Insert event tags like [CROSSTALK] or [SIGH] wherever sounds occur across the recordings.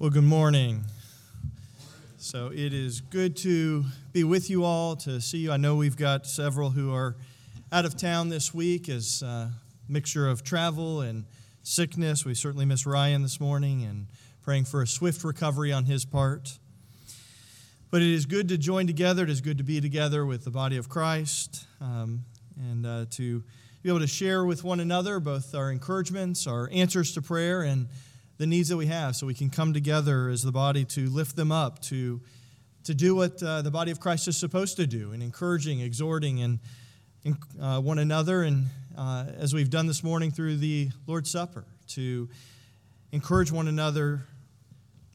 Well, good morning. So it is good to be with you all, to see you. I know we've got several who are out of town this week as a mixture of travel and sickness. We certainly miss Ryan this morning and praying for a swift recovery on his part. But it is good to join together. It is good to be together with the body of Christ um, and uh, to be able to share with one another both our encouragements, our answers to prayer, and the needs that we have so we can come together as the body to lift them up, to, to do what uh, the body of Christ is supposed to do, in encouraging, exhorting, and, uh, one another, and uh, as we've done this morning through the Lord's Supper, to encourage one another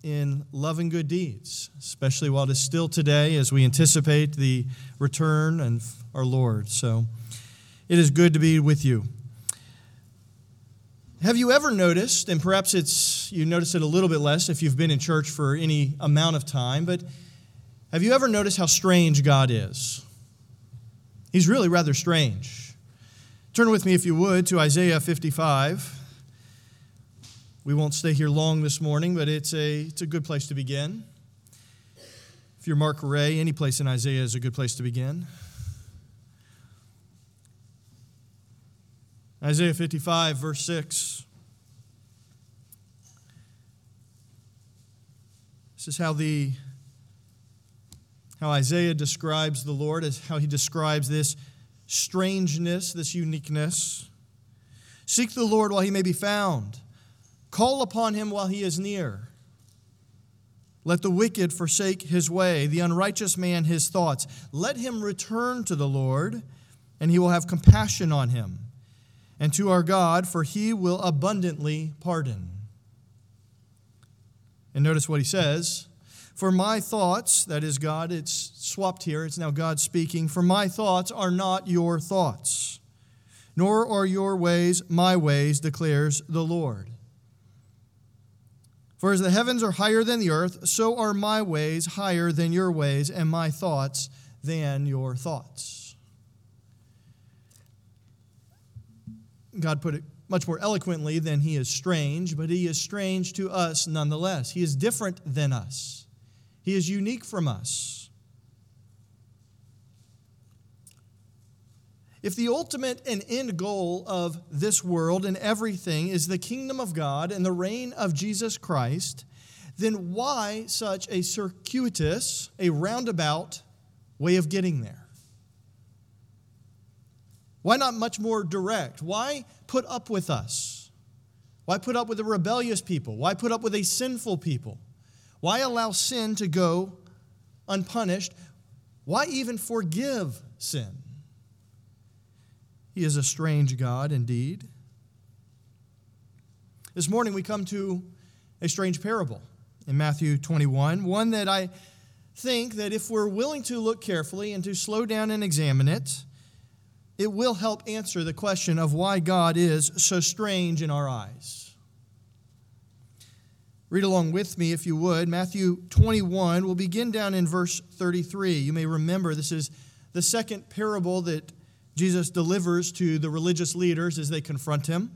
in love and good deeds, especially while it is still today as we anticipate the return of our Lord. So it is good to be with you. Have you ever noticed, and perhaps it's you notice it a little bit less if you've been in church for any amount of time, but have you ever noticed how strange God is? He's really rather strange. Turn with me, if you would, to Isaiah 55. We won't stay here long this morning, but it's a, it's a good place to begin. If you're Mark Ray, any place in Isaiah is a good place to begin. Isaiah 55, verse 6. This is how the how Isaiah describes the Lord, as how he describes this strangeness, this uniqueness. Seek the Lord while he may be found. Call upon him while he is near. Let the wicked forsake his way, the unrighteous man his thoughts. Let him return to the Lord, and he will have compassion on him and to our God, for he will abundantly pardon. And notice what he says For my thoughts, that is God, it's swapped here, it's now God speaking, for my thoughts are not your thoughts, nor are your ways my ways, declares the Lord. For as the heavens are higher than the earth, so are my ways higher than your ways, and my thoughts than your thoughts. God put it much more eloquently than he is strange, but he is strange to us nonetheless. He is different than us, he is unique from us. If the ultimate and end goal of this world and everything is the kingdom of God and the reign of Jesus Christ, then why such a circuitous, a roundabout way of getting there? Why not much more direct? Why put up with us? Why put up with a rebellious people? Why put up with a sinful people? Why allow sin to go unpunished? Why even forgive sin? He is a strange God indeed. This morning we come to a strange parable in Matthew 21, one that I think that if we're willing to look carefully and to slow down and examine it, it will help answer the question of why God is so strange in our eyes. Read along with me if you would. Matthew 21, we'll begin down in verse 33. You may remember this is the second parable that Jesus delivers to the religious leaders as they confront him.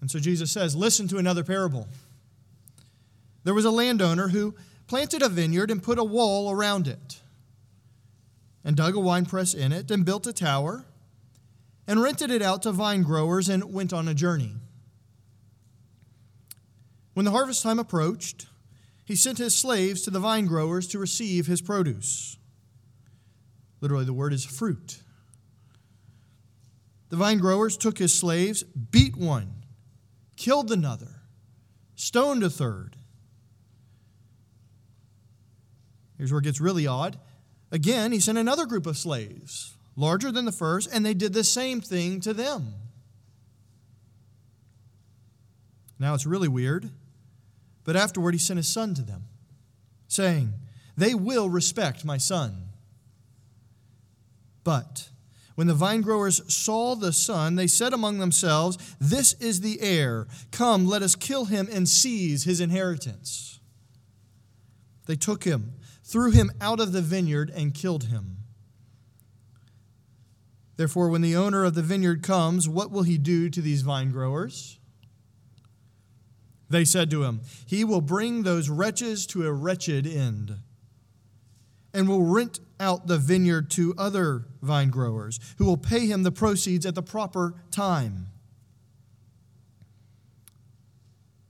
And so Jesus says, Listen to another parable. There was a landowner who planted a vineyard and put a wall around it, and dug a winepress in it, and built a tower, and rented it out to vine growers, and went on a journey. When the harvest time approached, he sent his slaves to the vine growers to receive his produce. Literally, the word is fruit. The vine growers took his slaves, beat one, killed another, stoned a third Here's where it gets really odd. Again, he sent another group of slaves, larger than the first, and they did the same thing to them. Now it's really weird, but afterward he sent his son to them, saying, They will respect my son. But when the vine growers saw the son, they said among themselves, This is the heir. Come, let us kill him and seize his inheritance. They took him threw him out of the vineyard, and killed him. Therefore, when the owner of the vineyard comes, what will he do to these vine growers? They said to him, He will bring those wretches to a wretched end and will rent out the vineyard to other vine growers who will pay him the proceeds at the proper time.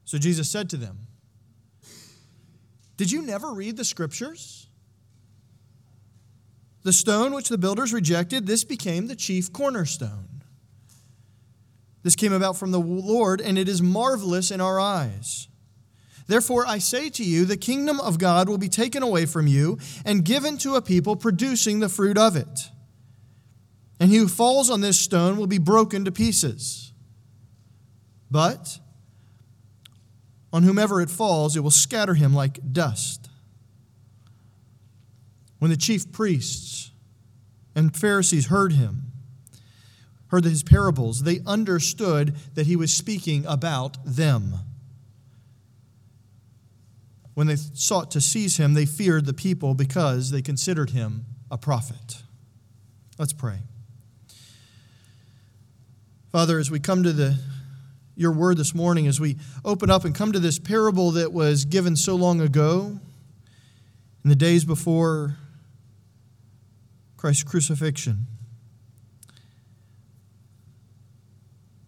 So Jesus said to them, Did you never read the scriptures? The stone which the builders rejected, this became the chief cornerstone. This came about from the Lord, and it is marvelous in our eyes. Therefore, I say to you, the kingdom of God will be taken away from you and given to a people producing the fruit of it. And he who falls on this stone will be broken to pieces. But on whomever it falls, it will scatter him like dust. When the chief priests and Pharisees heard him, heard his parables, they understood that he was speaking about them. When they sought to seize him, they feared the people because they considered him a prophet. Let's pray. Father, as we come to the your word this morning, as we open up and come to this parable that was given so long ago, in the days before Christ's crucifixion.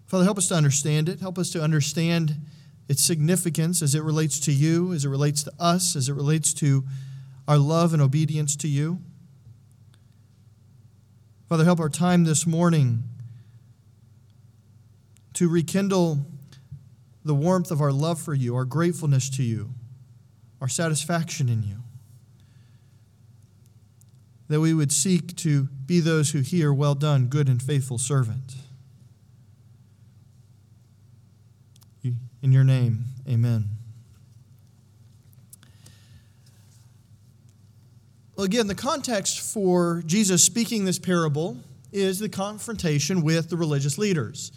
Father, help us to understand it. Help us to understand its significance as it relates to you, as it relates to us, as it relates to our love and obedience to you. Father, help our time this morning to rekindle the warmth of our love for you, our gratefulness to you, our satisfaction in you. That we would seek to be those who hear, Well done, good and faithful servant. In your name, amen. Well, again, the context for Jesus speaking this parable is the confrontation with the religious leaders.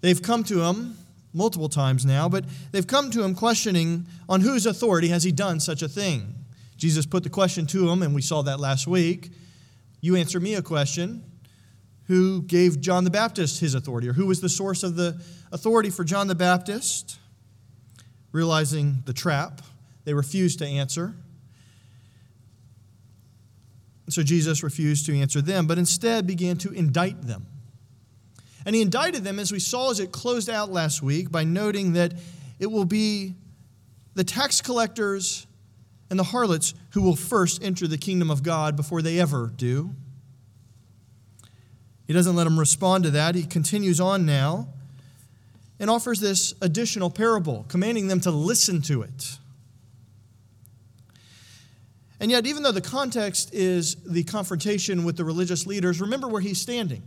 They've come to him multiple times now, but they've come to him questioning on whose authority has he done such a thing. Jesus put the question to him, and we saw that last week. You answer me a question who gave John the Baptist his authority, or who was the source of the authority for John the Baptist. Realizing the trap, they refused to answer. So Jesus refused to answer them, but instead began to indict them. And he indicted them, as we saw as it closed out last week, by noting that it will be the tax collectors and the harlots who will first enter the kingdom of God before they ever do. He doesn't let them respond to that. He continues on now and offers this additional parable, commanding them to listen to it. And yet, even though the context is the confrontation with the religious leaders, remember where he's standing.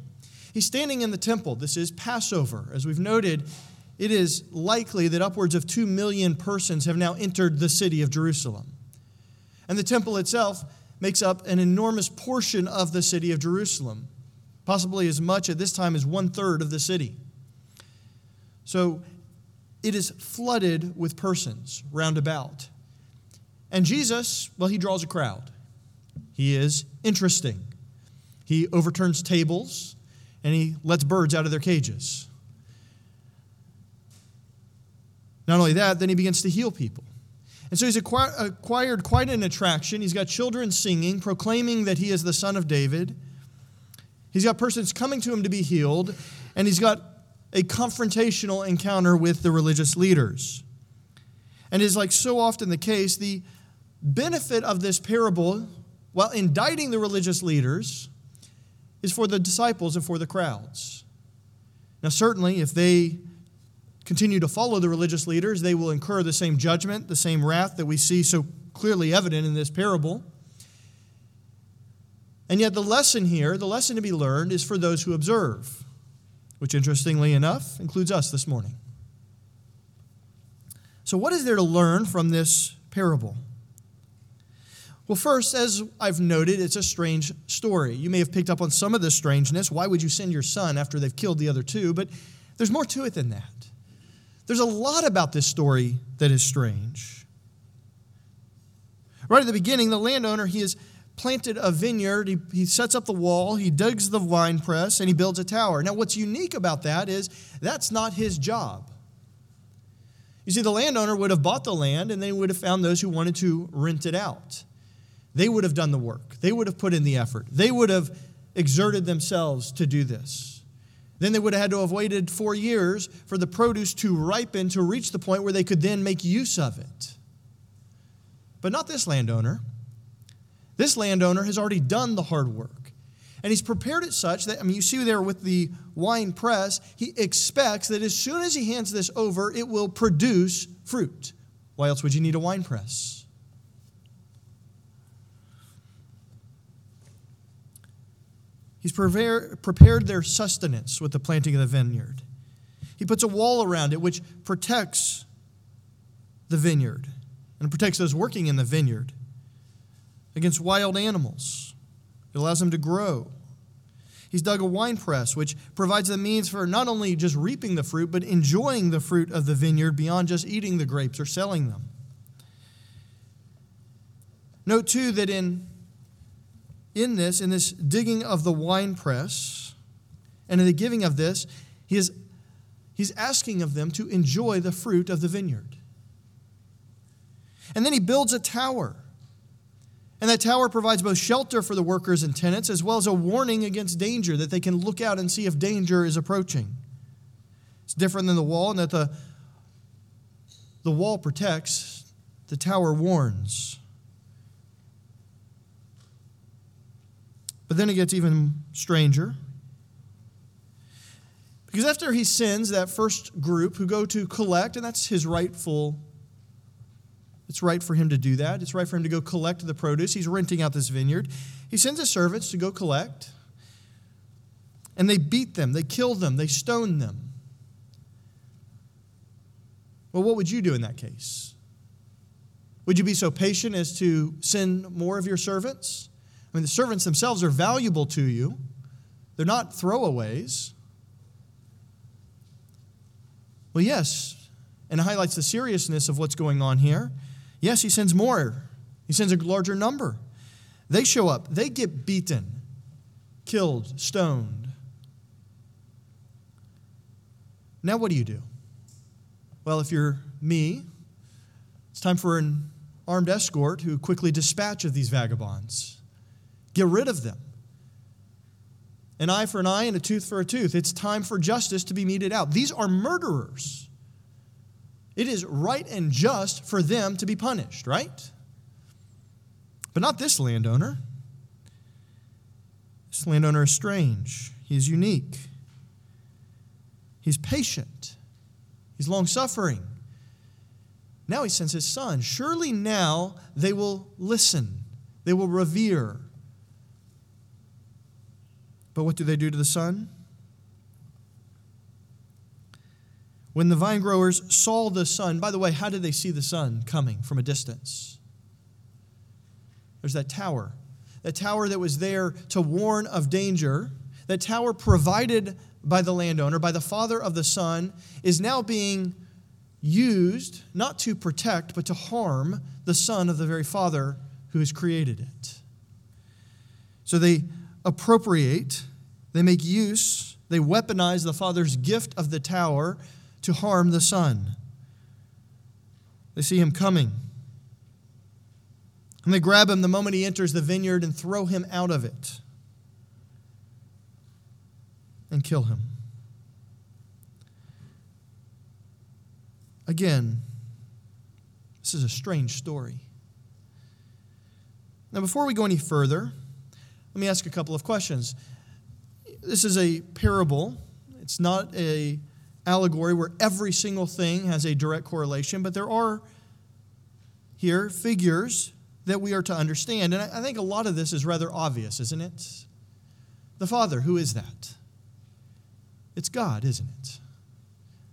He's standing in the temple. This is Passover. As we've noted, it is likely that upwards of two million persons have now entered the city of Jerusalem. And the temple itself makes up an enormous portion of the city of Jerusalem possibly as much at this time as one third of the city. So it is flooded with persons round about. And Jesus, well, he draws a crowd. He is interesting. He overturns tables and he lets birds out of their cages. Not only that, then he begins to heal people. And so he's acquired quite an attraction. He's got children singing, proclaiming that he is the son of David. He's got persons coming to him to be healed, and he's got a confrontational encounter with the religious leaders. And is like so often the case, the benefit of this parable, while indicting the religious leaders, is for the disciples and for the crowds. Now, certainly, if they continue to follow the religious leaders, they will incur the same judgment, the same wrath that we see so clearly evident in this parable. And yet, the lesson here, the lesson to be learned, is for those who observe, which, interestingly enough, includes us this morning. So, what is there to learn from this parable? Well, first, as I've noted, it's a strange story. You may have picked up on some of the strangeness. Why would you send your son after they've killed the other two? But there's more to it than that. There's a lot about this story that is strange. Right at the beginning, the landowner, he has planted a vineyard, he, he sets up the wall, he digs the wine press, and he builds a tower. Now, what's unique about that is that's not his job. You see, the landowner would have bought the land and they would have found those who wanted to rent it out. They would have done the work, they would have put in the effort, they would have exerted themselves to do this. Then they would have had to have waited four years for the produce to ripen to reach the point where they could then make use of it. But not this landowner. This landowner has already done the hard work. And he's prepared it such that, I mean, you see there with the wine press, he expects that as soon as he hands this over, it will produce fruit. Why else would you need a wine press? He's prepared their sustenance with the planting of the vineyard. He puts a wall around it which protects the vineyard and protects those working in the vineyard against wild animals. It allows them to grow. He's dug a wine press, which provides the means for not only just reaping the fruit, but enjoying the fruit of the vineyard beyond just eating the grapes or selling them. Note, too, that in, in this, in this digging of the wine press, and in the giving of this, he is, he's asking of them to enjoy the fruit of the vineyard. And then he builds a tower and that tower provides both shelter for the workers and tenants, as well as a warning against danger that they can look out and see if danger is approaching. It's different than the wall in that the, the wall protects, the tower warns. But then it gets even stranger. Because after he sends that first group who go to collect, and that's his rightful it's right for him to do that. It's right for him to go collect the produce. He's renting out this vineyard. He sends his servants to go collect. And they beat them, they kill them, they stone them. Well, what would you do in that case? Would you be so patient as to send more of your servants? I mean, the servants themselves are valuable to you, they're not throwaways. Well, yes, and it highlights the seriousness of what's going on here. Yes, he sends more, he sends a larger number. They show up, they get beaten, killed, stoned. Now, what do you do? Well, if you're me, it's time for an armed escort who quickly dispatch of these vagabonds. Get rid of them. An eye for an eye and a tooth for a tooth. It's time for justice to be meted out. These are murderers. It is right and just for them to be punished, right? But not this landowner. This landowner is strange. He is unique. He's patient. He's long suffering. Now he sends his son. Surely now they will listen, they will revere. But what do they do to the son? When the vine growers saw the son, by the way, how did they see the son coming from a distance? There's that tower. That tower that was there to warn of danger. That tower provided by the landowner, by the father of the son, is now being used not to protect, but to harm the son of the very father who has created it. So they appropriate, they make use, they weaponize the father's gift of the tower to harm the son. They see him coming. And they grab him the moment he enters the vineyard and throw him out of it and kill him. Again, this is a strange story. Now, before we go any further, let me ask a couple of questions. This is a parable, it's not a allegory where every single thing has a direct correlation, but there are here figures that we are to understand. And I think a lot of this is rather obvious, isn't it? The Father, who is that? It's God, isn't it?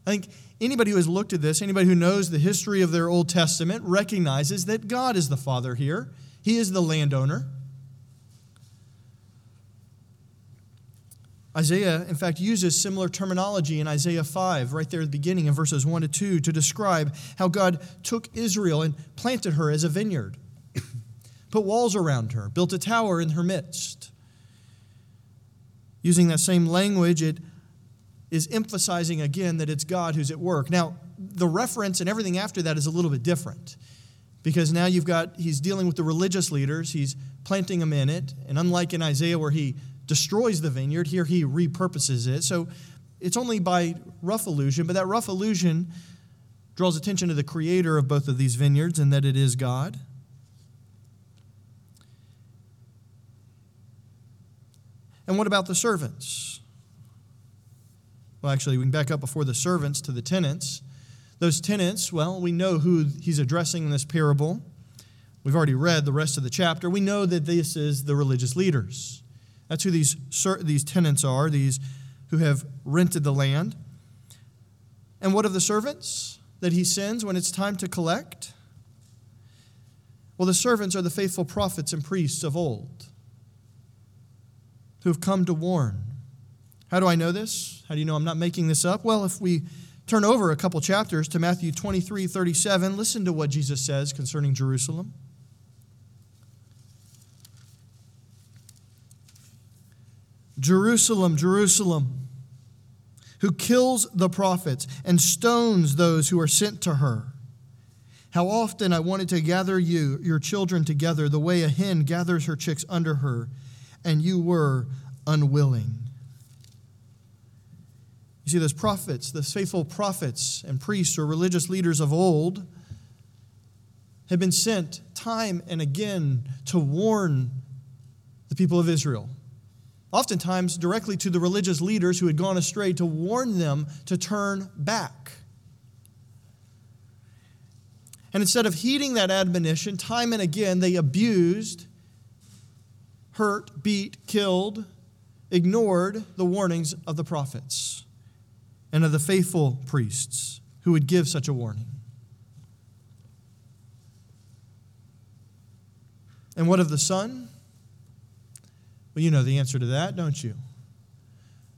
I think anybody who has looked at this, anybody who knows the history of their Old Testament, recognizes that God is the Father here. He is the landowner. Isaiah, in fact, uses similar terminology in Isaiah 5, right there at the beginning in verses 1 to 2, to describe how God took Israel and planted her as a vineyard. [COUGHS] put walls around her, built a tower in her midst. Using that same language, it is emphasizing again that it's God who's at work. Now, the reference and everything after that is a little bit different because now you've got, he's dealing with the religious leaders, he's planting them in it, and unlike in Isaiah where he destroys the vineyard, here he repurposes it. So it's only by rough allusion, but that rough allusion draws attention to the creator of both of these vineyards and that it is God. And what about the servants? Well, actually, we can back up before the servants to the tenants. Those tenants, well, we know who he's addressing in this parable. We've already read the rest of the chapter. We know that this is the religious leaders. That's who these, these tenants are, these who have rented the land. And what of the servants that he sends when it's time to collect? Well, the servants are the faithful prophets and priests of old who have come to warn. How do I know this? How do you know I'm not making this up? Well, if we turn over a couple chapters to Matthew 23 37, listen to what Jesus says concerning Jerusalem. Jerusalem, Jerusalem, who kills the prophets and stones those who are sent to her. How often I wanted to gather you, your children, together the way a hen gathers her chicks under her and you were unwilling. You see, those prophets, those faithful prophets and priests or religious leaders of old, had been sent time and again to warn the people of Israel. Oftentimes, directly to the religious leaders who had gone astray, to warn them to turn back. And instead of heeding that admonition, time and again, they abused hurt, beat, killed, ignored the warnings of the prophets and of the faithful priests who would give such a warning. And what of the Son? Well, you know the answer to that, don't you?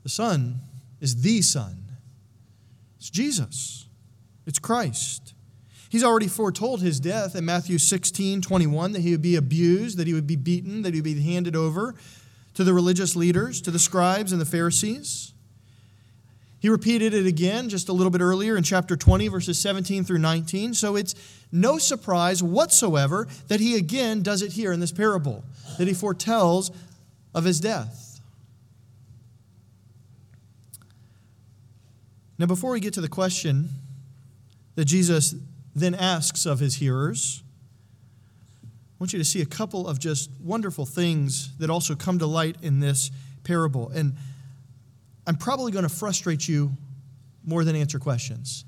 The Son is the Son. It's Jesus. It's Christ. He's already foretold his death in Matthew 16, 21, that he would be abused, that he would be beaten, that he would be handed over to the religious leaders, to the scribes and the Pharisees. He repeated it again just a little bit earlier in chapter 20, verses 17 through 19. So it's no surprise whatsoever that he again does it here in this parable, that he foretells of his death. Now, before we get to the question that Jesus then asks of his hearers. I want you to see a couple of just wonderful things that also come to light in this parable. And I'm probably going to frustrate you more than answer questions.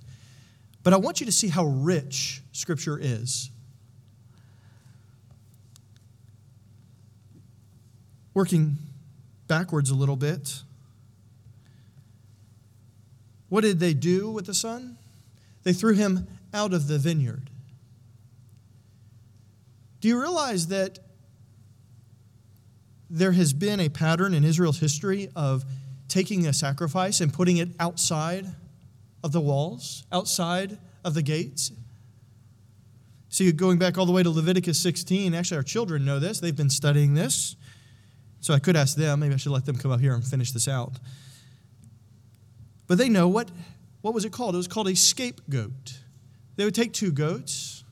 But I want you to see how rich Scripture is. Working backwards a little bit. What did they do with the son? They threw him out of the vineyard. Do you realize that there has been a pattern in Israel's history of taking a sacrifice and putting it outside of the walls, outside of the gates? See, going back all the way to Leviticus 16, actually, our children know this. They've been studying this. So I could ask them. Maybe I should let them come up here and finish this out. But they know what, what was it called? It was called a scapegoat. They would take two goats,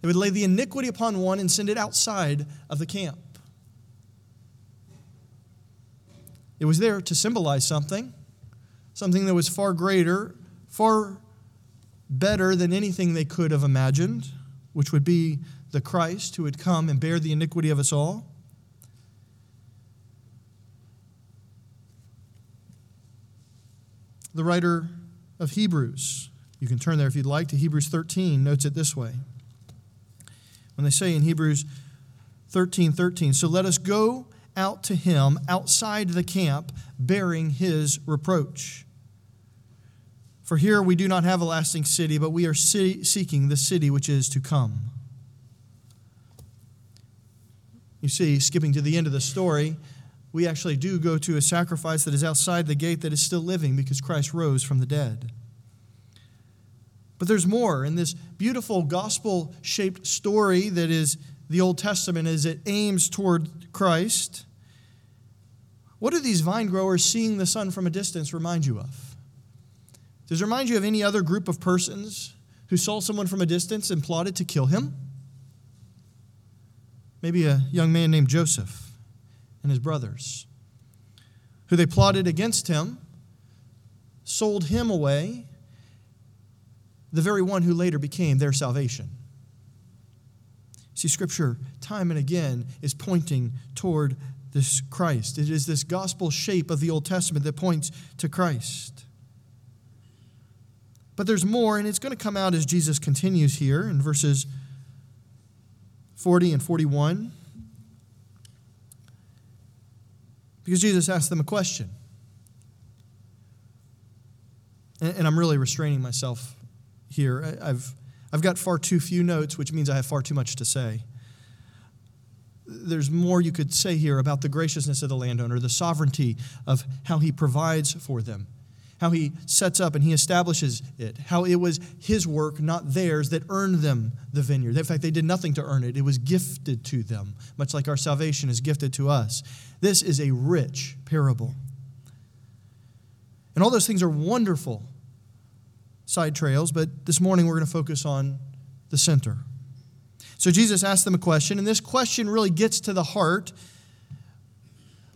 they would lay the iniquity upon one and send it outside of the camp. It was there to symbolize something, something that was far greater, far better than anything they could have imagined, which would be the Christ who would come and bear the iniquity of us all. The writer of Hebrews you can turn there if you'd like to Hebrews 13, notes it this way. When they say in Hebrews 13 13, so let us go out to him outside the camp bearing his reproach. For here we do not have a lasting city, but we are seeking the city which is to come. You see, skipping to the end of the story, we actually do go to a sacrifice that is outside the gate that is still living because Christ rose from the dead. But there's more in this beautiful gospel shaped story that is the Old Testament as it aims toward Christ, what do these vine growers seeing the Son from a distance remind you of? Does it remind you of any other group of persons who saw someone from a distance and plotted to kill him? Maybe a young man named Joseph and his brothers, who they plotted against him, sold him away, the very one who later became their salvation. See, Scripture, time and again, is pointing toward this Christ. It is this gospel shape of the Old Testament that points to Christ. But there's more, and it's going to come out as Jesus continues here in verses 40 and 41. Because Jesus asked them a question. And, I'm really restraining myself here. I've, I've got far too few notes, which means I have far too much to say. There's more you could say here about the graciousness of the landowner, the sovereignty of how he provides for them, how he sets up and he establishes it, how it was his work, not theirs, that earned them the vineyard. In fact, they did nothing to earn it, it was gifted to them, much like our salvation is gifted to us. This is a rich parable. And all those things are wonderful side trails, but this morning we're going to focus on the center. So Jesus asked them a question, and this question really gets to the heart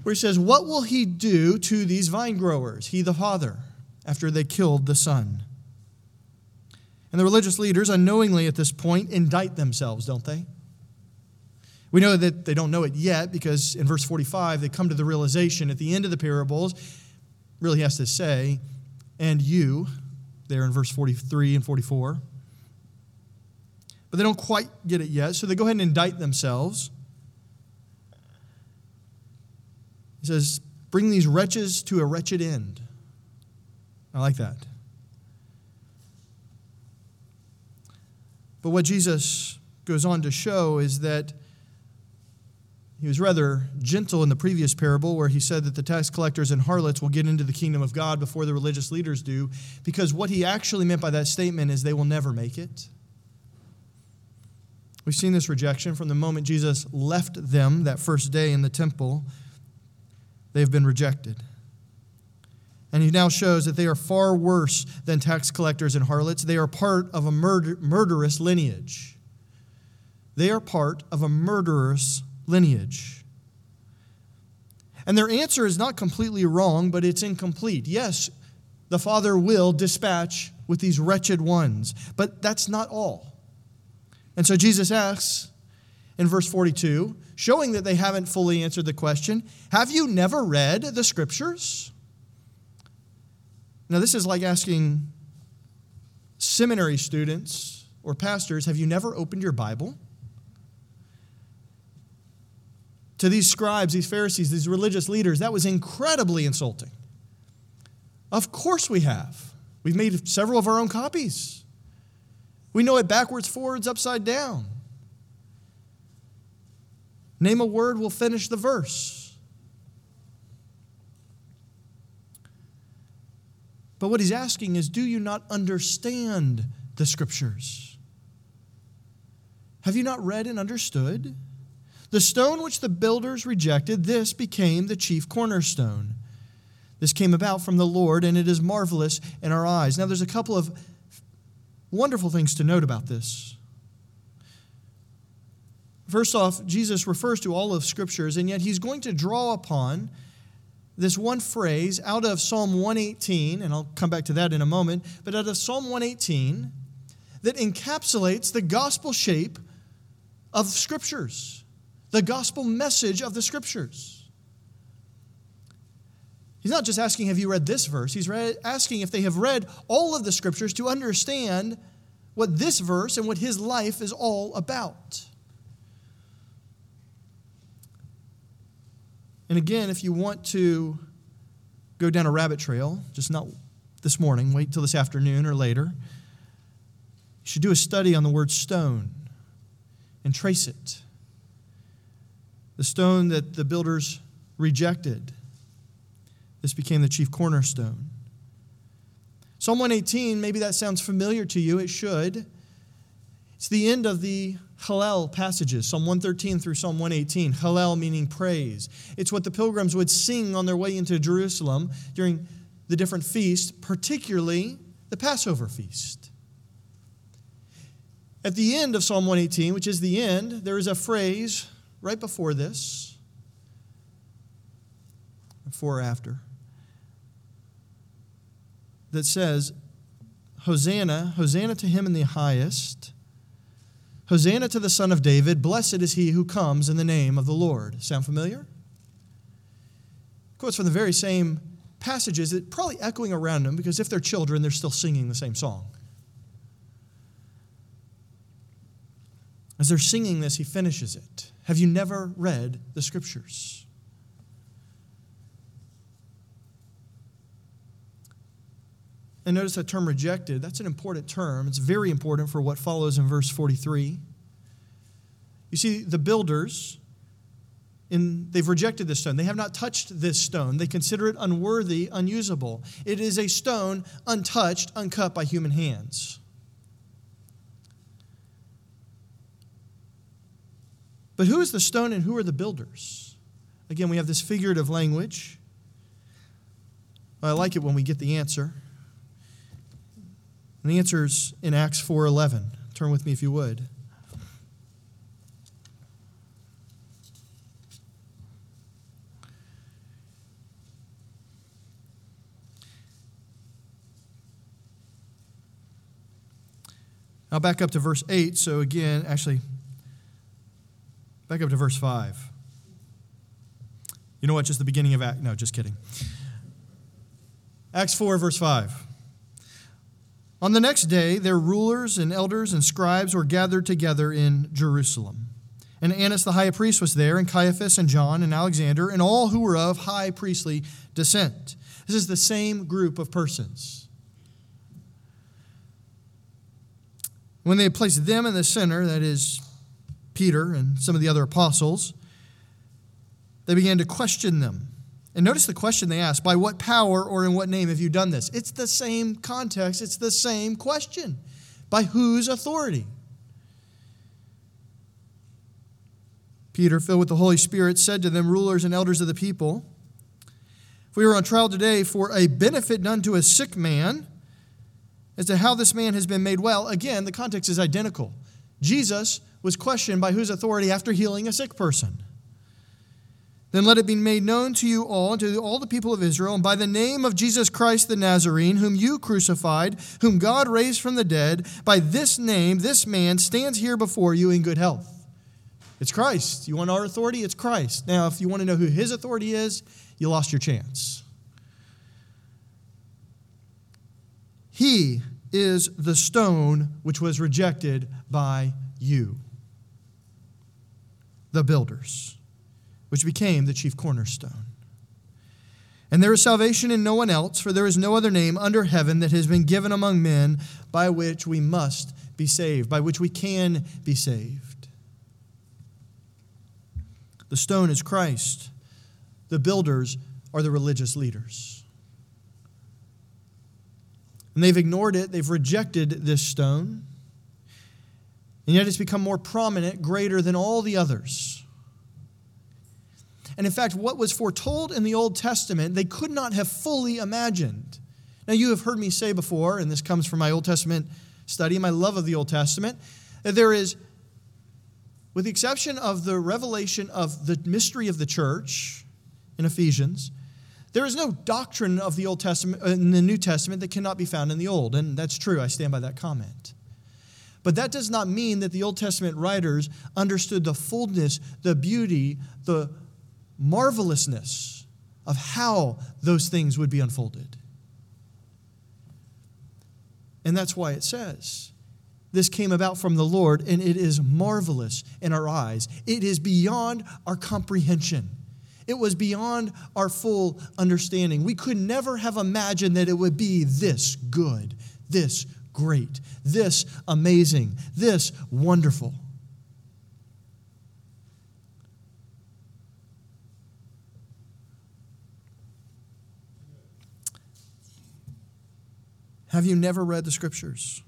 where he says, What will he do to these vine growers, he the Father, after they killed the Son? And the religious leaders, unknowingly at this point, indict themselves, don't they? We know that they don't know it yet because in verse 45, they come to the realization at the end of the parables, really has to say, and you, there in verse 43 and 44. But they don't quite get it yet, so they go ahead and indict themselves. He says, Bring these wretches to a wretched end. I like that. But what Jesus goes on to show is that he was rather gentle in the previous parable where he said that the tax collectors and harlots will get into the kingdom of God before the religious leaders do, because what he actually meant by that statement is they will never make it. We've seen this rejection from the moment Jesus left them that first day in the temple. They've been rejected. And he now shows that they are far worse than tax collectors and harlots. They are part of a murder, murderous lineage. They are part of a murderous lineage. And their answer is not completely wrong, but it's incomplete. Yes, the Father will dispatch with these wretched ones, but that's not all. And so Jesus asks in verse 42, showing that they haven't fully answered the question Have you never read the scriptures? Now, this is like asking seminary students or pastors Have you never opened your Bible? to these scribes, these Pharisees, these religious leaders, that was incredibly insulting. Of course we have. We've made several of our own copies. We know it backwards, forwards, upside down. Name a word, we'll finish the verse. But what he's asking is do you not understand the scriptures? Have you not read and understood? The stone which the builders rejected, this became the chief cornerstone. This came about from the Lord, and it is marvelous in our eyes. Now, there's a couple of wonderful things to note about this. First off, Jesus refers to all of Scriptures, and yet he's going to draw upon this one phrase out of Psalm 118, and I'll come back to that in a moment, but out of Psalm 118 that encapsulates the gospel shape of Scriptures the gospel message of the scriptures. He's not just asking, Have you read this verse? He's read, asking if they have read all of the scriptures to understand what this verse and what his life is all about. And again, if you want to go down a rabbit trail, just not this morning, wait till this afternoon or later, you should do a study on the word stone and trace it the stone that the builders rejected. This became the chief cornerstone. Psalm 118, maybe that sounds familiar to you. It should. It's the end of the Hallel passages, Psalm 113 through Psalm 118. Hallel meaning praise. It's what the pilgrims would sing on their way into Jerusalem during the different feasts, particularly the Passover feast. At the end of Psalm 118, which is the end, there is a phrase right before this, before or after, that says, Hosanna, Hosanna to him in the highest. Hosanna to the Son of David. Blessed is he who comes in the name of the Lord. Sound familiar? Quotes from the very same passages that probably echoing around them because if they're children, they're still singing the same song. As they're singing this, he finishes it. Have you never read the scriptures? And notice that term rejected. That's an important term. It's very important for what follows in verse 43. You see, the builders, in, they've rejected this stone. They have not touched this stone. They consider it unworthy, unusable. It is a stone untouched, uncut by human hands. But who is the stone and who are the builders? Again, we have this figurative language. I like it when we get the answer. And the answer is in Acts 4:11. Turn with me if you would. I'll back up to verse 8. So, again, actually, back up to verse 5. You know what? Just the beginning of Act. No, just kidding. Acts 4, verse 5. On the next day, their rulers and elders and scribes were gathered together in Jerusalem. And Annas the high priest was there, and Caiaphas and John and Alexander, and all who were of high priestly descent. This is the same group of persons. When they had placed them in the center, that is, Peter and some of the other apostles, they began to question them. And notice the question they ask by what power or in what name have you done this? It's the same context, it's the same question. By whose authority? Peter, filled with the Holy Spirit, said to them, rulers and elders of the people, If we were on trial today for a benefit done to a sick man, as to how this man has been made well, again, the context is identical. Jesus was questioned by whose authority after healing a sick person? Then let it be made known to you all, to all the people of Israel, and by the name of Jesus Christ the Nazarene, whom you crucified, whom God raised from the dead, by this name, this man stands here before you in good health. It's Christ. You want our authority? It's Christ. Now, if you want to know who his authority is, you lost your chance. He is the stone which was rejected by you, the builders which became the chief cornerstone. And there is salvation in no one else, for there is no other name under heaven that has been given among men by which we must be saved, by which we can be saved. The stone is Christ, the builders are the religious leaders. And they've ignored it, they've rejected this stone, and yet it's become more prominent, greater than all the others. And in fact, what was foretold in the Old Testament, they could not have fully imagined. Now, you have heard me say before, and this comes from my Old Testament study, my love of the Old Testament, that there is, with the exception of the revelation of the mystery of the church in Ephesians, there is no doctrine of the Old Testament uh, in the New Testament that cannot be found in the Old, and that's true. I stand by that comment. But that does not mean that the Old Testament writers understood the fullness, the beauty, the marvelousness of how those things would be unfolded. And that's why it says, this came about from the Lord, and it is marvelous in our eyes. It is beyond our comprehension. It was beyond our full understanding. We could never have imagined that it would be this good, this great, this amazing, this wonderful. Have you never read the scriptures?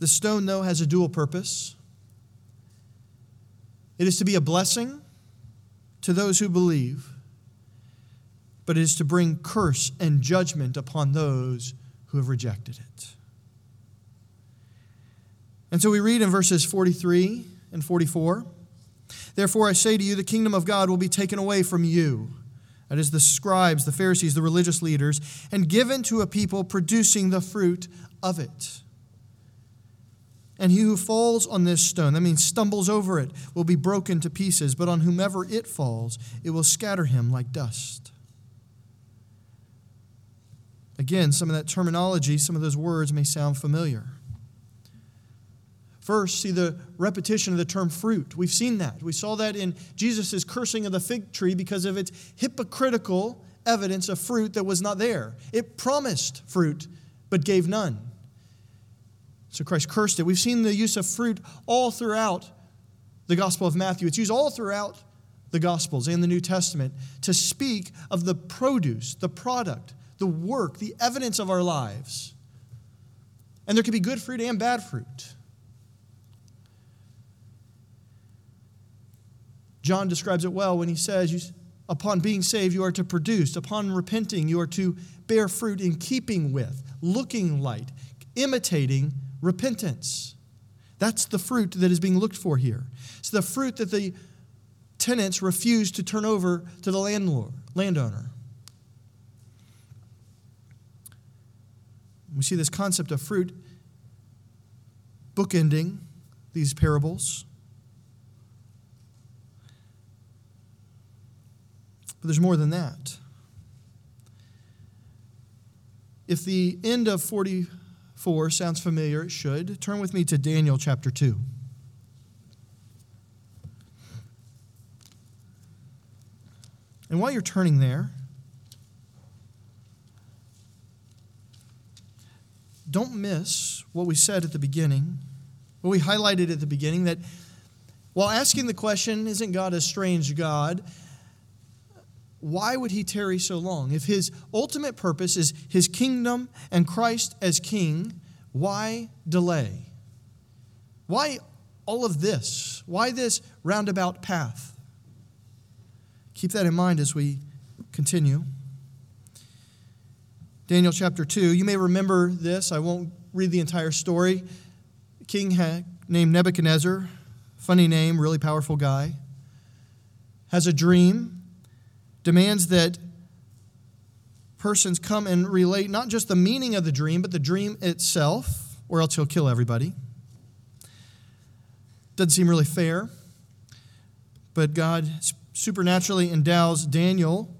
The stone, though, has a dual purpose it is to be a blessing to those who believe, but it is to bring curse and judgment upon those who have rejected it. And so we read in verses 43 and 44 Therefore, I say to you, the kingdom of God will be taken away from you. That is, the scribes, the Pharisees, the religious leaders, and given to a people producing the fruit of it. And he who falls on this stone, that means stumbles over it, will be broken to pieces, but on whomever it falls, it will scatter him like dust. Again, some of that terminology, some of those words may sound familiar. First, see the repetition of the term fruit. We've seen that. We saw that in Jesus' cursing of the fig tree because of its hypocritical evidence of fruit that was not there. It promised fruit, but gave none. So Christ cursed it. We've seen the use of fruit all throughout the Gospel of Matthew. It's used all throughout the Gospels and the New Testament to speak of the produce, the product, the work, the evidence of our lives. And there can be good fruit and bad fruit. John describes it well when he says, Upon being saved, you are to produce. Upon repenting, you are to bear fruit in keeping with, looking like, imitating repentance. That's the fruit that is being looked for here. It's the fruit that the tenants refuse to turn over to the landlord, landowner. We see this concept of fruit bookending these parables. But there's more than that. If the end of 44 sounds familiar, it should. Turn with me to Daniel chapter 2. And while you're turning there, don't miss what we said at the beginning, what we highlighted at the beginning that while asking the question, isn't God a strange God? Why would he tarry so long? If his ultimate purpose is his kingdom and Christ as king, why delay? Why all of this? Why this roundabout path? Keep that in mind as we continue. Daniel chapter 2. You may remember this. I won't read the entire story. king named Nebuchadnezzar, funny name, really powerful guy, has a dream demands that persons come and relate not just the meaning of the dream, but the dream itself, or else he'll kill everybody. Doesn't seem really fair, but God supernaturally endows Daniel,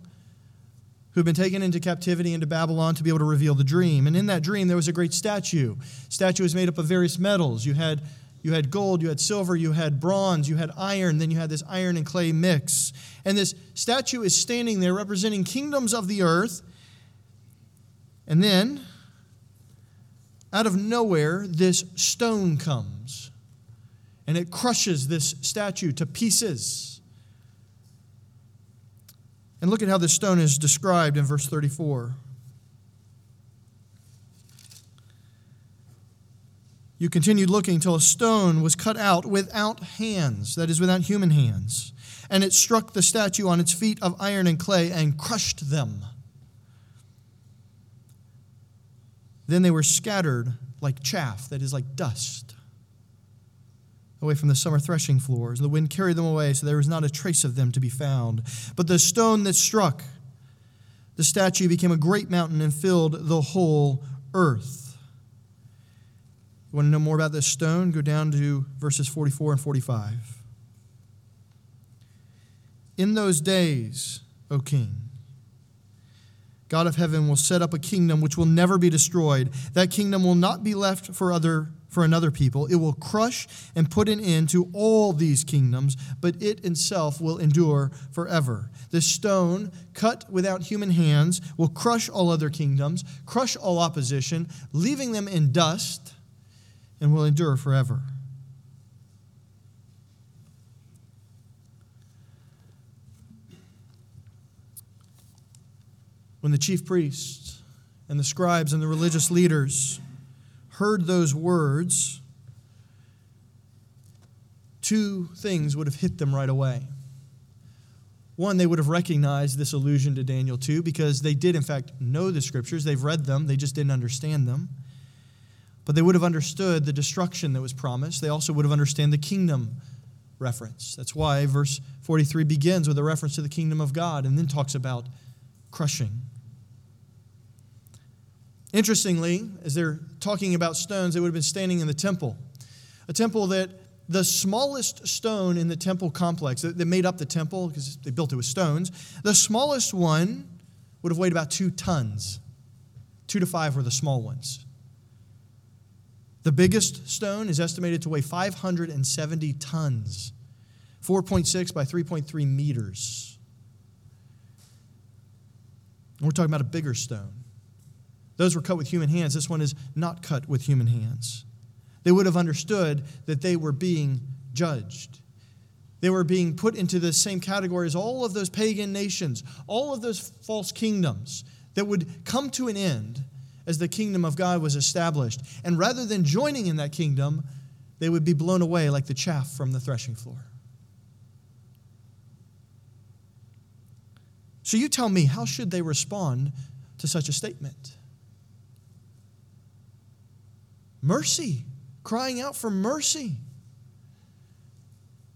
who had been taken into captivity into Babylon, to be able to reveal the dream. And in that dream, there was a great statue. statue was made up of various metals. You had you had gold, you had silver, you had bronze, you had iron, then you had this iron and clay mix. And this statue is standing there representing kingdoms of the earth. And then, out of nowhere, this stone comes and it crushes this statue to pieces. And look at how this stone is described in verse 34. You continued looking till a stone was cut out without hands, that is, without human hands. And it struck the statue on its feet of iron and clay and crushed them. Then they were scattered like chaff, that is, like dust, away from the summer threshing floors. The wind carried them away, so there was not a trace of them to be found. But the stone that struck the statue became a great mountain and filled the whole earth. You want to know more about this stone? Go down to verses 44 and 45. In those days, O king, God of heaven will set up a kingdom which will never be destroyed. That kingdom will not be left for other for another people. It will crush and put an end to all these kingdoms, but it itself will endure forever. The stone, cut without human hands, will crush all other kingdoms, crush all opposition, leaving them in dust and will endure forever. When the chief priests and the scribes and the religious leaders heard those words, two things would have hit them right away. One, they would have recognized this allusion to Daniel 2 because they did, in fact, know the scriptures. They've read them, they just didn't understand them. But they would have understood the destruction that was promised. They also would have understood the kingdom reference. That's why verse 43 begins with a reference to the kingdom of God and then talks about crushing. Interestingly, as they're talking about stones, they would have been standing in the temple, a temple that the smallest stone in the temple complex that made up the temple because they built it with stones, the smallest one would have weighed about two tons. Two to five were the small ones. The biggest stone is estimated to weigh 570 tons, 4.6 by 3.3 meters. And we're talking about a bigger stone. Those were cut with human hands. This one is not cut with human hands. They would have understood that they were being judged. They were being put into the same category as all of those pagan nations, all of those false kingdoms that would come to an end as the kingdom of God was established. And rather than joining in that kingdom, they would be blown away like the chaff from the threshing floor. So you tell me, how should they respond to such a statement? Mercy crying out for mercy.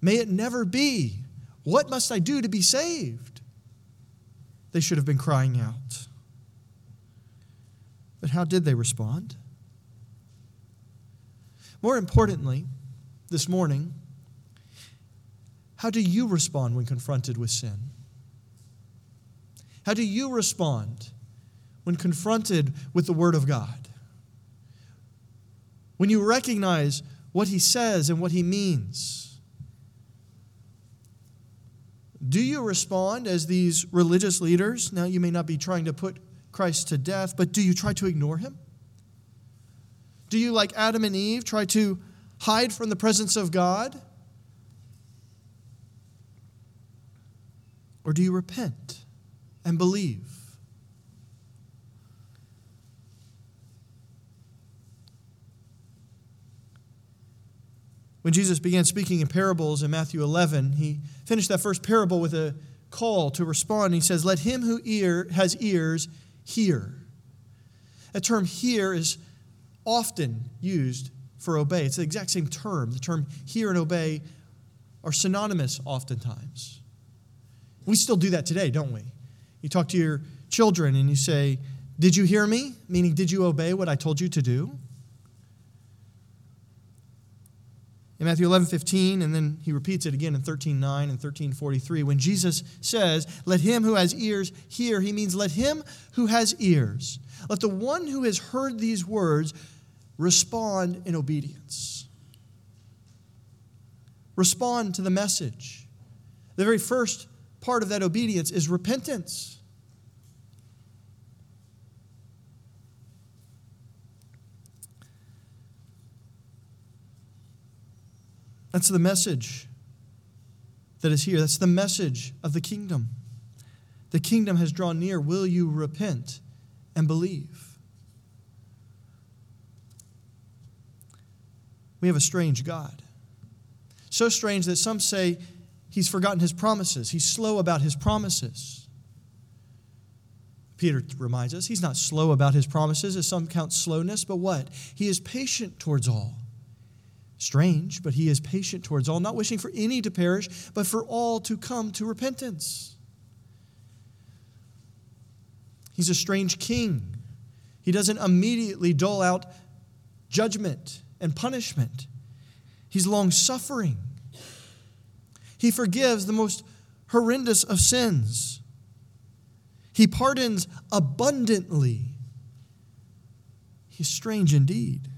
May it never be. What must I do to be saved? They should have been crying out. But how did they respond? More importantly, this morning, how do you respond when confronted with sin? How do you respond when confronted with the Word of God? when you recognize what he says and what he means? Do you respond as these religious leaders? Now, you may not be trying to put Christ to death, but do you try to ignore him? Do you, like Adam and Eve, try to hide from the presence of God? Or do you repent and believe? When Jesus began speaking in parables in Matthew 11, he finished that first parable with a call to respond. He says, Let him who ear, has ears hear. That term hear is often used for obey. It's the exact same term. The term hear and obey are synonymous oftentimes. We still do that today, don't we? You talk to your children and you say, Did you hear me? Meaning, did you obey what I told you to do? In Matthew 11, 15, and then he repeats it again in 13, 9 and 13, 43. When Jesus says, Let him who has ears hear, he means, Let him who has ears, let the one who has heard these words respond in obedience. Respond to the message. The very first part of that obedience is repentance. That's the message that is here. That's the message of the kingdom. The kingdom has drawn near. Will you repent and believe? We have a strange God. So strange that some say he's forgotten his promises, he's slow about his promises. Peter reminds us he's not slow about his promises, as some count slowness, but what? He is patient towards all Strange, but he is patient towards all, not wishing for any to perish, but for all to come to repentance. He's a strange king. He doesn't immediately dole out judgment and punishment, he's long suffering. He forgives the most horrendous of sins. He pardons abundantly. He's strange indeed.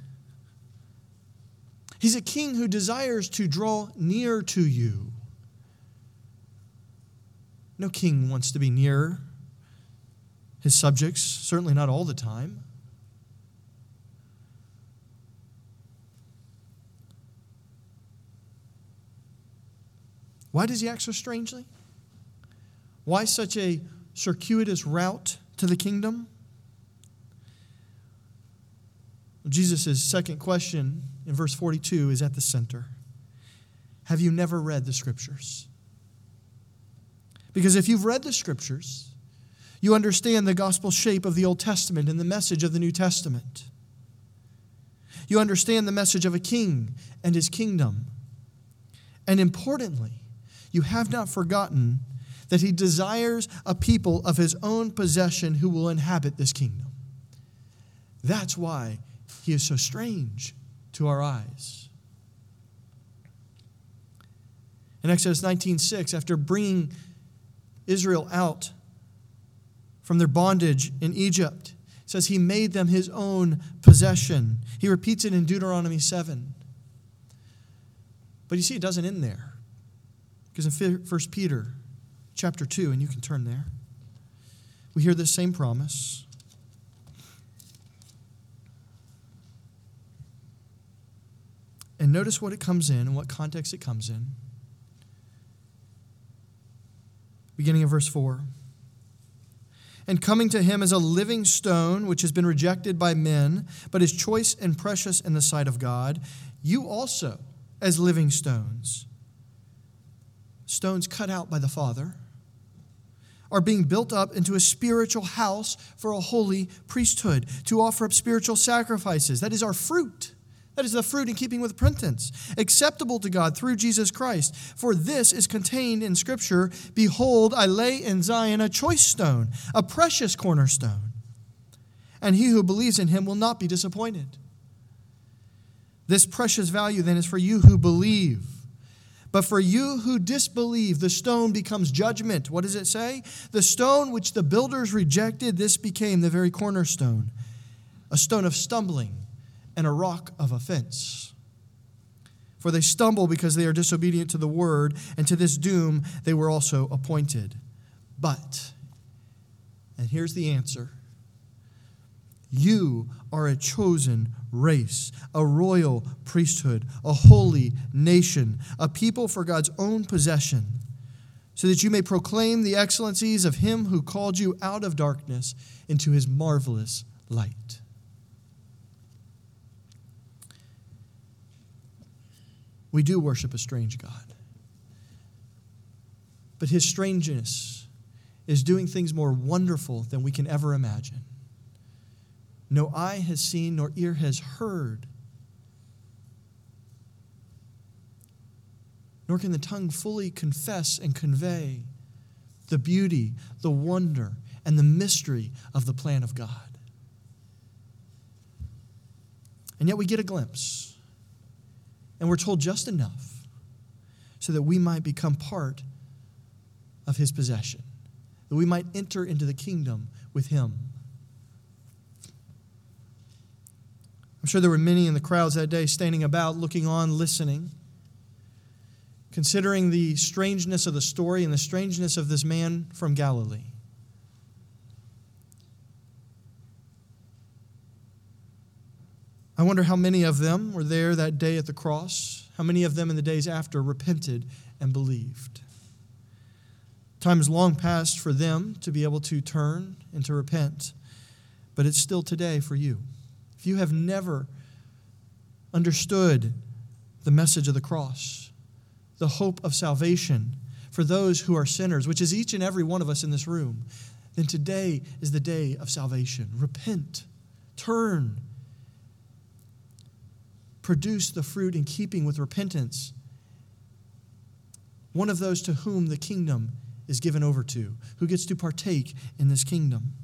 He's a king who desires to draw near to you. No king wants to be near his subjects, certainly not all the time. Why does he act so strangely? Why such a circuitous route to the kingdom? Jesus' second question in verse 42 is at the center. have you never read the scriptures? Because if you've read the scriptures, you understand the gospel shape of the Old Testament and the message of the New Testament. You understand the message of a king and his kingdom. And importantly, you have not forgotten that he desires a people of his own possession who will inhabit this kingdom. That's why he is so strange to our eyes. In Exodus 19:6, after bringing Israel out from their bondage in Egypt, says he made them his own possession. He repeats it in Deuteronomy 7. But you see, it doesn't end there. Because in 1 Peter chapter 2, and you can turn there, we hear this same promise. And notice what it comes in and what context it comes in. Beginning of verse 4. And coming to him as a living stone, which has been rejected by men, but is choice and precious in the sight of God, you also, as living stones, stones cut out by the Father, are being built up into a spiritual house for a holy priesthood to offer up spiritual sacrifices. That is our fruit that is the fruit in keeping with repentance, acceptable to God through Jesus Christ. For this is contained in Scripture Behold, I lay in Zion a choice stone, a precious cornerstone, and he who believes in him will not be disappointed. This precious value then is for you who believe. But for you who disbelieve, the stone becomes judgment. What does it say? The stone which the builders rejected, this became the very cornerstone, a stone of stumbling and a rock of offense. For they stumble because they are disobedient to the word, and to this doom they were also appointed. But, and here's the answer you are a chosen race, a royal priesthood, a holy nation, a people for God's own possession, so that you may proclaim the excellencies of Him who called you out of darkness into His marvelous light. We do worship a strange God. But his strangeness is doing things more wonderful than we can ever imagine. No eye has seen, nor ear has heard, nor can the tongue fully confess and convey the beauty, the wonder, and the mystery of the plan of God. And yet we get a glimpse and we're told just enough so that we might become part of his possession, that we might enter into the kingdom with him. I'm sure there were many in the crowds that day standing about, looking on, listening, considering the strangeness of the story and the strangeness of this man from Galilee. I wonder how many of them were there that day at the cross, how many of them in the days after repented and believed. Time is long past for them to be able to turn and to repent, but it's still today for you. If you have never understood the message of the cross, the hope of salvation for those who are sinners, which is each and every one of us in this room, then today is the day of salvation. Repent, turn, produce the fruit in keeping with repentance. One of those to whom the kingdom is given over to, who gets to partake in this kingdom.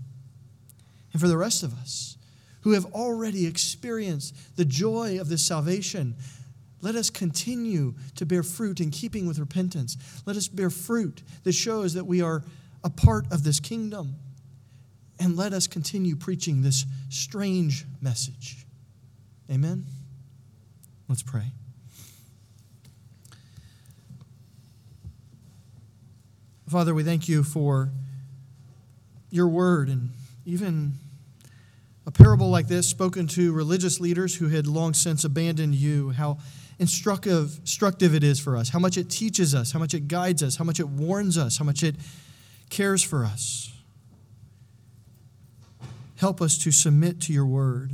And for the rest of us who have already experienced the joy of this salvation, let us continue to bear fruit in keeping with repentance. Let us bear fruit that shows that we are a part of this kingdom. And let us continue preaching this strange message. Amen. Let's pray. Father, we thank you for your word and even a parable like this spoken to religious leaders who had long since abandoned you, how instructive, instructive it is for us, how much it teaches us, how much it guides us, how much it warns us, how much it cares for us. Help us to submit to your word,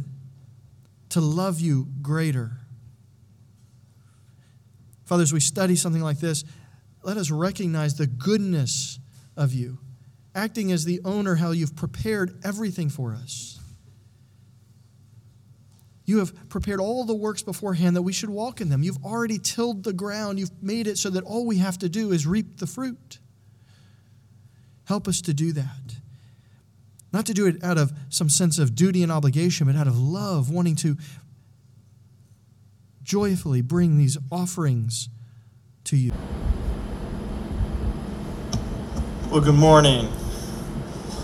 to love you greater Father, as we study something like this, let us recognize the goodness of you, acting as the owner, how you've prepared everything for us. You have prepared all the works beforehand that we should walk in them. You've already tilled the ground. You've made it so that all we have to do is reap the fruit. Help us to do that. Not to do it out of some sense of duty and obligation, but out of love, wanting to joyfully bring these offerings to you. Well, good morning.